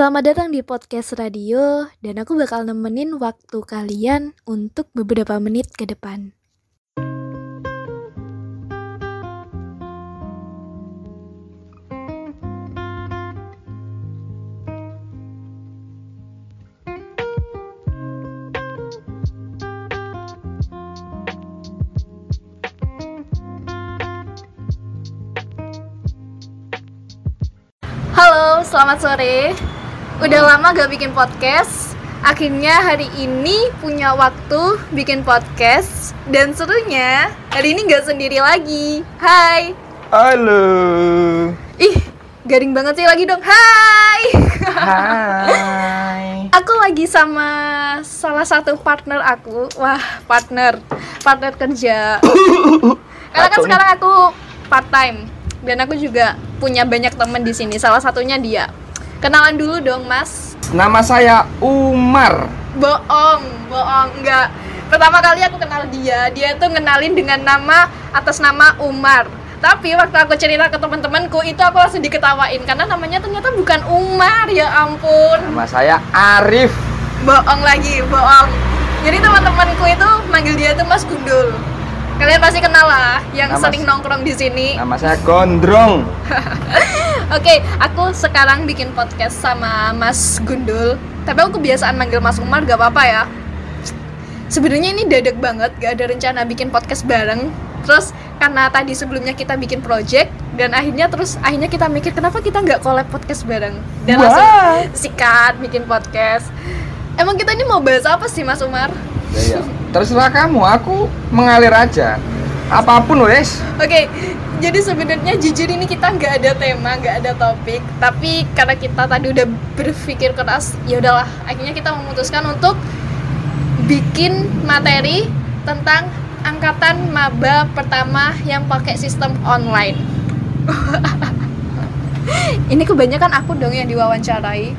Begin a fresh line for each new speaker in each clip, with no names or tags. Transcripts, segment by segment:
Selamat datang di podcast radio dan aku bakal nemenin waktu kalian untuk beberapa menit ke depan. Halo, selamat sore. Udah lama gak bikin podcast. Akhirnya hari ini punya waktu bikin podcast dan serunya hari ini gak sendiri lagi. Hai.
Halo.
Ih, garing banget sih lagi dong. Hai.
Hai.
Aku lagi sama salah satu partner aku. Wah, partner. Partner kerja. Karena kan sekarang aku part time dan aku juga punya banyak temen di sini. Salah satunya dia. Kenalan dulu dong, Mas.
Nama saya Umar.
Bohong, bohong, enggak. Pertama kali aku kenal dia, dia tuh ngenalin dengan nama atas nama Umar. Tapi waktu aku cerita ke teman-temanku itu aku langsung diketawain karena namanya ternyata bukan Umar, ya ampun.
Nama saya Arif.
Bohong lagi, bohong. Jadi teman-temanku itu manggil dia tuh Mas Gundul. Kalian pasti kenal lah yang
Nama
sering nongkrong di sini.
Nama saya Gondrong.
Oke, aku sekarang bikin podcast sama Mas Gundul. Tapi aku kebiasaan manggil Mas Umar gak apa-apa ya. Sebenarnya ini dadak banget, gak ada rencana bikin podcast bareng. Terus karena tadi sebelumnya kita bikin project dan akhirnya terus akhirnya kita mikir kenapa kita nggak collab podcast bareng dan
Wah.
langsung sikat bikin podcast. Emang kita ini mau bahas apa sih Mas Umar?
Ya, ya. Terserah kamu, aku mengalir aja. Apa pun wes.
Oke, jadi sebenarnya jujur ini kita nggak ada tema, nggak ada topik, tapi karena kita tadi udah berpikir keras, ya udahlah, akhirnya kita memutuskan untuk bikin materi tentang angkatan maba pertama yang pakai sistem online. ini kebanyakan aku dong yang diwawancarai.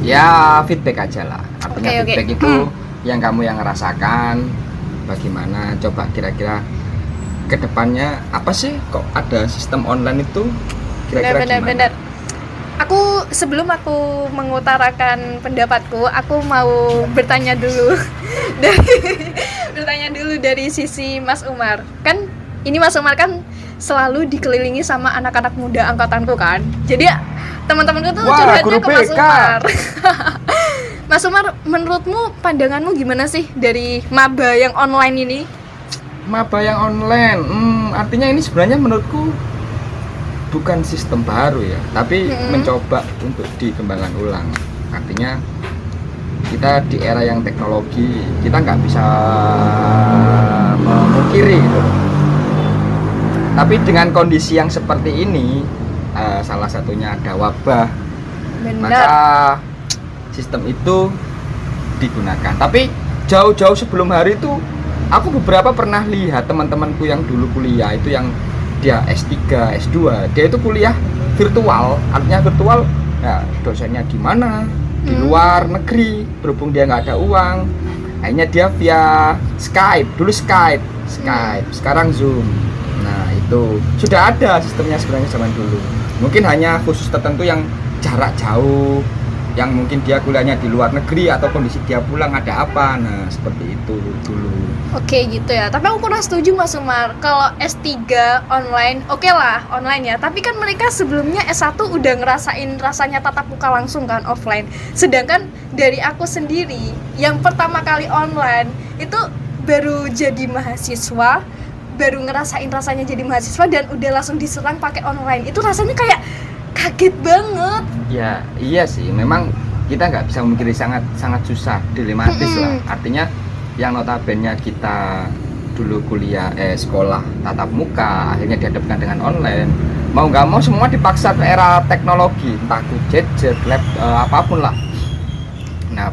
Ya feedback aja lah. Artinya
oke.
feedback itu
Hmm.
yang kamu yang ngerasakan. Bagaimana? Coba kira-kira ke depannya apa sih kok ada sistem online itu? Kira-kira
Benar,
gimana?
benar. Aku sebelum aku mengutarakan pendapatku, aku mau bertanya dulu dari bertanya dulu dari sisi Mas Umar. Kan ini Mas Umar kan selalu dikelilingi sama anak-anak muda angkatanku kan. Jadi teman-temanku tuh
Wah,
curhatnya ke Mas. Umar. Mas Umar, menurutmu pandanganmu gimana sih dari maba yang online ini?
Maba yang online, hmm, artinya ini sebenarnya menurutku bukan sistem baru ya, tapi
Mm-mm.
mencoba untuk dikembangkan ulang. Artinya kita di era yang teknologi, kita nggak bisa memungkiri gitu. Tapi dengan kondisi yang seperti ini, eh, salah satunya ada wabah,
Benar.
maka sistem itu digunakan. Tapi jauh-jauh sebelum hari itu, aku beberapa pernah lihat teman-temanku yang dulu kuliah itu yang dia S3, S2, dia itu kuliah virtual, artinya virtual ya dosennya di mana? Di
Hmm.
luar negeri. Berhubung dia nggak ada uang. Akhirnya dia via Skype. Dulu Skype. Skype. Sekarang Zoom. Nah itu. Sudah ada sistemnya sebenarnya zaman dulu. Mungkin hanya khusus tertentu yang jarak jauh yang mungkin dia kuliahnya di luar negeri atau kondisi dia pulang ada apa. Nah seperti itu dulu.
Oke gitu ya, tapi aku kurang setuju Mas Umar. Kalau S3 online, oke lah online ya. Tapi kan mereka sebelumnya S1 udah ngerasain rasanya tatap muka langsung kan offline. Sedangkan dari aku sendiri, yang pertama kali online Itu baru jadi mahasiswa Baru ngerasain rasanya jadi mahasiswa Dan udah langsung diserang pakai online. Itu rasanya kayak kaget banget
Ya iya sih, memang kita nggak bisa memikirkan sangat sangat susah, dilematis lah.
Mm-mm.
Artinya yang notabene kita dulu kuliah eh sekolah tatap muka, akhirnya dihadapkan dengan online. Mau nggak mau semua dipaksa ke era teknologi, entah gadget, lab, eh, apa pun lah. Nah,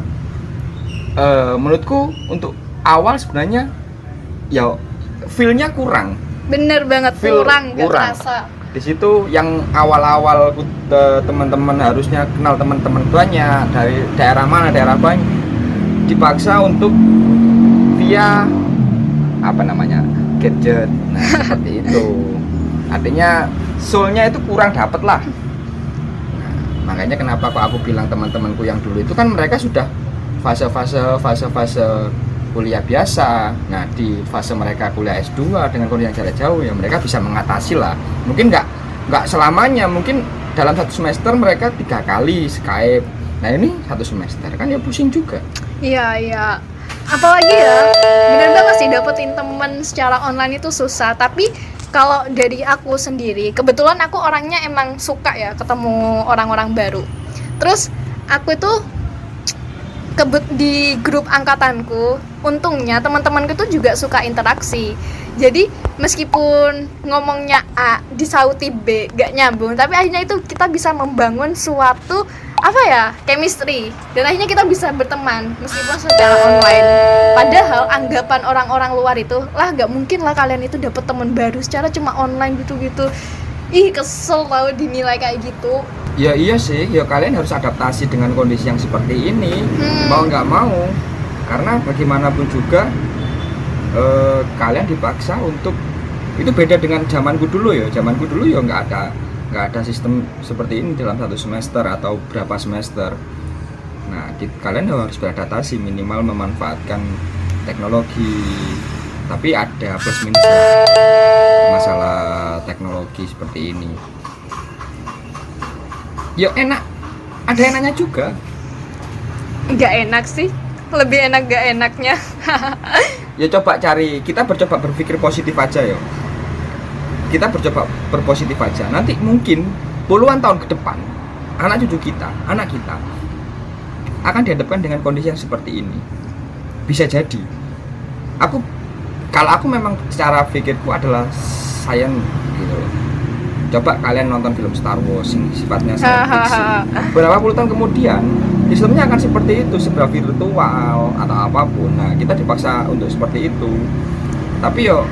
eh, menurutku untuk awal sebenarnya ya feel-nya kurang.
Bener banget,
Feel
kurang, gak
kurang.
terasa
di situ yang awal-awal teman-teman harusnya kenal teman-teman banyak dari daerah mana daerah banyak dipaksa untuk via apa namanya gadget. Nah seperti itu. Artinya soulnya itu kurang dapet lah. Nah, makanya kenapa kok aku bilang teman-temanku yang dulu itu kan mereka sudah fase-fase fase-fase kuliah biasa nah di fase mereka kuliah S2 dengan kuliah jarak jauh ya mereka bisa mengatasi lah mungkin nggak nggak selamanya mungkin dalam satu semester mereka tiga kali Skype nah ini satu semester kan ya pusing juga
Iya, iya. Apalagi ya, bener banget sih dapetin temen secara online itu susah. Tapi kalau dari aku sendiri, kebetulan aku orangnya emang suka ya ketemu orang-orang baru. Terus aku itu kebet di grup angkatanku, untungnya teman-temanku tuh juga suka interaksi. Jadi meskipun ngomongnya A disauti B gak nyambung, tapi akhirnya itu kita bisa membangun suatu apa ya chemistry. Dan akhirnya kita bisa berteman meskipun secara online. Padahal anggapan orang-orang luar itu lah nggak mungkin lah kalian itu dapat teman baru secara cuma online gitu-gitu. Ih kesel tau dinilai kayak gitu
ya iya sih ya kalian harus adaptasi dengan kondisi yang seperti ini.
Hmm.
mau nggak mau. Karena bagaimanapun juga eh, kalian dipaksa untuk itu beda dengan zamanku dulu ya. Zamanku dulu ya nggak ada nggak ada sistem seperti ini dalam satu semester atau berapa semester. Nah ki- kalian harus beradaptasi minimal memanfaatkan teknologi. Tapi ada plus minus masalah teknologi seperti ini ya enak. Ada enaknya juga.
Nggak enak sih. Lebih enak gak enaknya.
Ya coba cari. Kita bercoba berpikir positif aja ya kita bercoba berpositif aja. Nanti mungkin puluhan tahun ke depan anak cucu kita anak kita akan dihadapkan dengan kondisi yang seperti ini. Bisa jadi. Aku kalau aku memang secara pikirku adalah sayang gitu. loh coba kalian nonton film Star Wars yang sifatnya science fiction. Beberapa puluh tahun kemudian sistemnya akan seperti itu serba virtual atau apa pun. Nah kita dipaksa untuk seperti itu. Tapi yo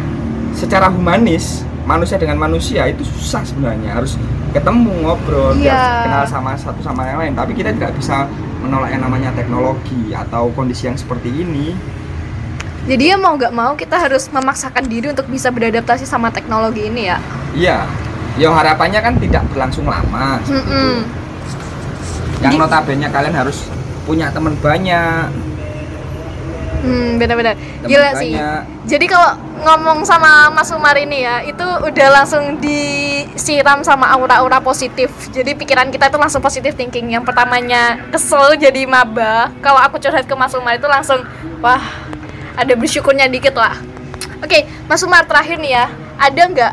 secara humanis manusia dengan manusia itu susah sebenarnya. Harus ketemu ngobrol biar kenal sama satu sama yang lain. Tapi kita tidak bisa menolak yang namanya teknologi atau kondisi yang seperti ini.
Jadi ya mau nggak mau kita harus memaksakan diri untuk bisa beradaptasi sama teknologi ini ya?
Iya ya harapannya kan tidak berlangsung lama.
Mm-mm.
yang notabene kalian harus punya teman banyak
Hmm, benar-benar. Gila sih.
banyak
Jadi kalau ngomong sama Mas Umar ini ya, itu udah langsung disiram sama aura-aura positif. Jadi pikiran kita itu langsung positif thinking. Yang pertamanya kesel jadi maba. Kalau aku curhat ke Mas Umar itu langsung wah, ada bersyukurnya dikit lah. Oke, Mas Umar terakhir nih ya, ada nggak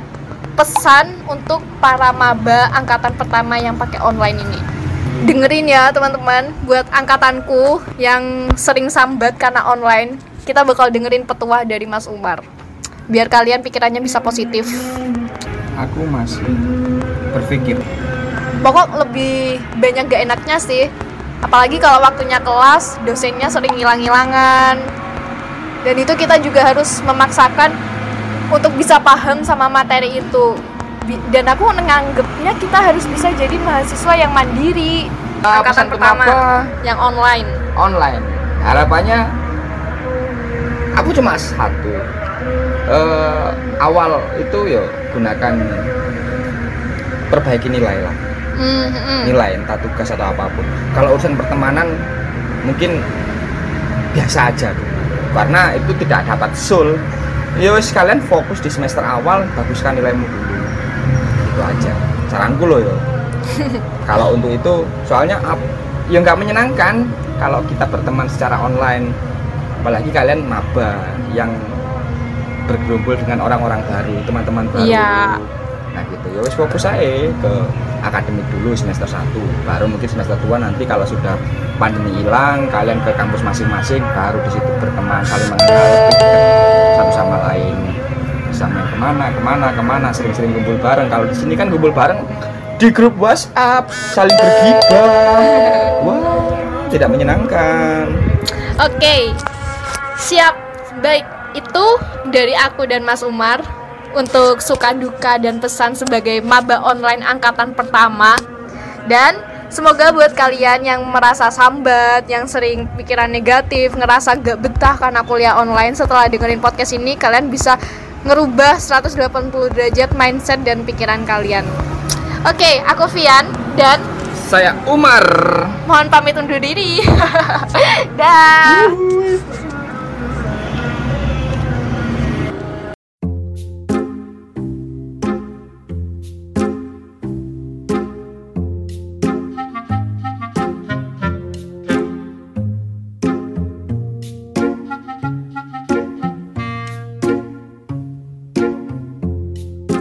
pesan untuk para maba angkatan pertama yang pakai online ini? dengerin ya teman-teman buat angkatanku yang sering sambat karena online kita bakal dengerin petuah dari Mas Umar. Biar kalian pikirannya bisa positif.
Aku masih berpikir.
Pokok lebih banyak gak enaknya sih. Apalagi kalau waktunya kelas dosennya sering hilang-hilangan dan itu kita juga harus memaksakan untuk bisa paham sama materi itu. Dan aku menganggapnya kita harus bisa jadi mahasiswa yang mandiri.
Ah,
angkatan pertama yang online.
Online. Harapannya aku cuma satu. Eh, awal itu ya gunakan perbaiki nilai lah.
Hmm, hmm.
nilai entah tugas atau apa pun. Kalau urusan pertemanan mungkin biasa aja. Karena itu tidak dapat sul ya wis kalian fokus di semester awal baguskan nilaimu dulu. Itu aja. Saranku loh yo. Kalau untuk itu soalnya ap- ya nggak menyenangkan kalau kita berteman secara online. Apalagi kalian maba yang bergerombol dengan orang-orang baru teman-teman baru.
Iya.
Nah gitu. Ya wis fokus aja ke akademik dulu semester 1 baru mungkin semester 2 nanti kalau sudah pandemi hilang kalian ke kampus masing-masing baru di situ berteman saling mengenal satu sama lain. Bisa main ke mana ke mana ke mana sering-sering kumpul bareng. Kalau di sini kan kumpul bareng di grup WhatsApp saling bergibah. Wah tidak menyenangkan.
Oke, siap. Baik, itu dari aku dan Mas Umar untuk suka duka dan pesan sebagai maba online angkatan pertama. Dan semoga buat kalian yang merasa sambat, yang sering pikiran negatif, ngerasa gak betah karena kuliah online setelah dengerin podcast ini, kalian bisa ngerubah 180 derajat mindset dan pikiran kalian. Oke, aku Vian dan
Saya Umar.
Mohon pamit undur diri. Dah.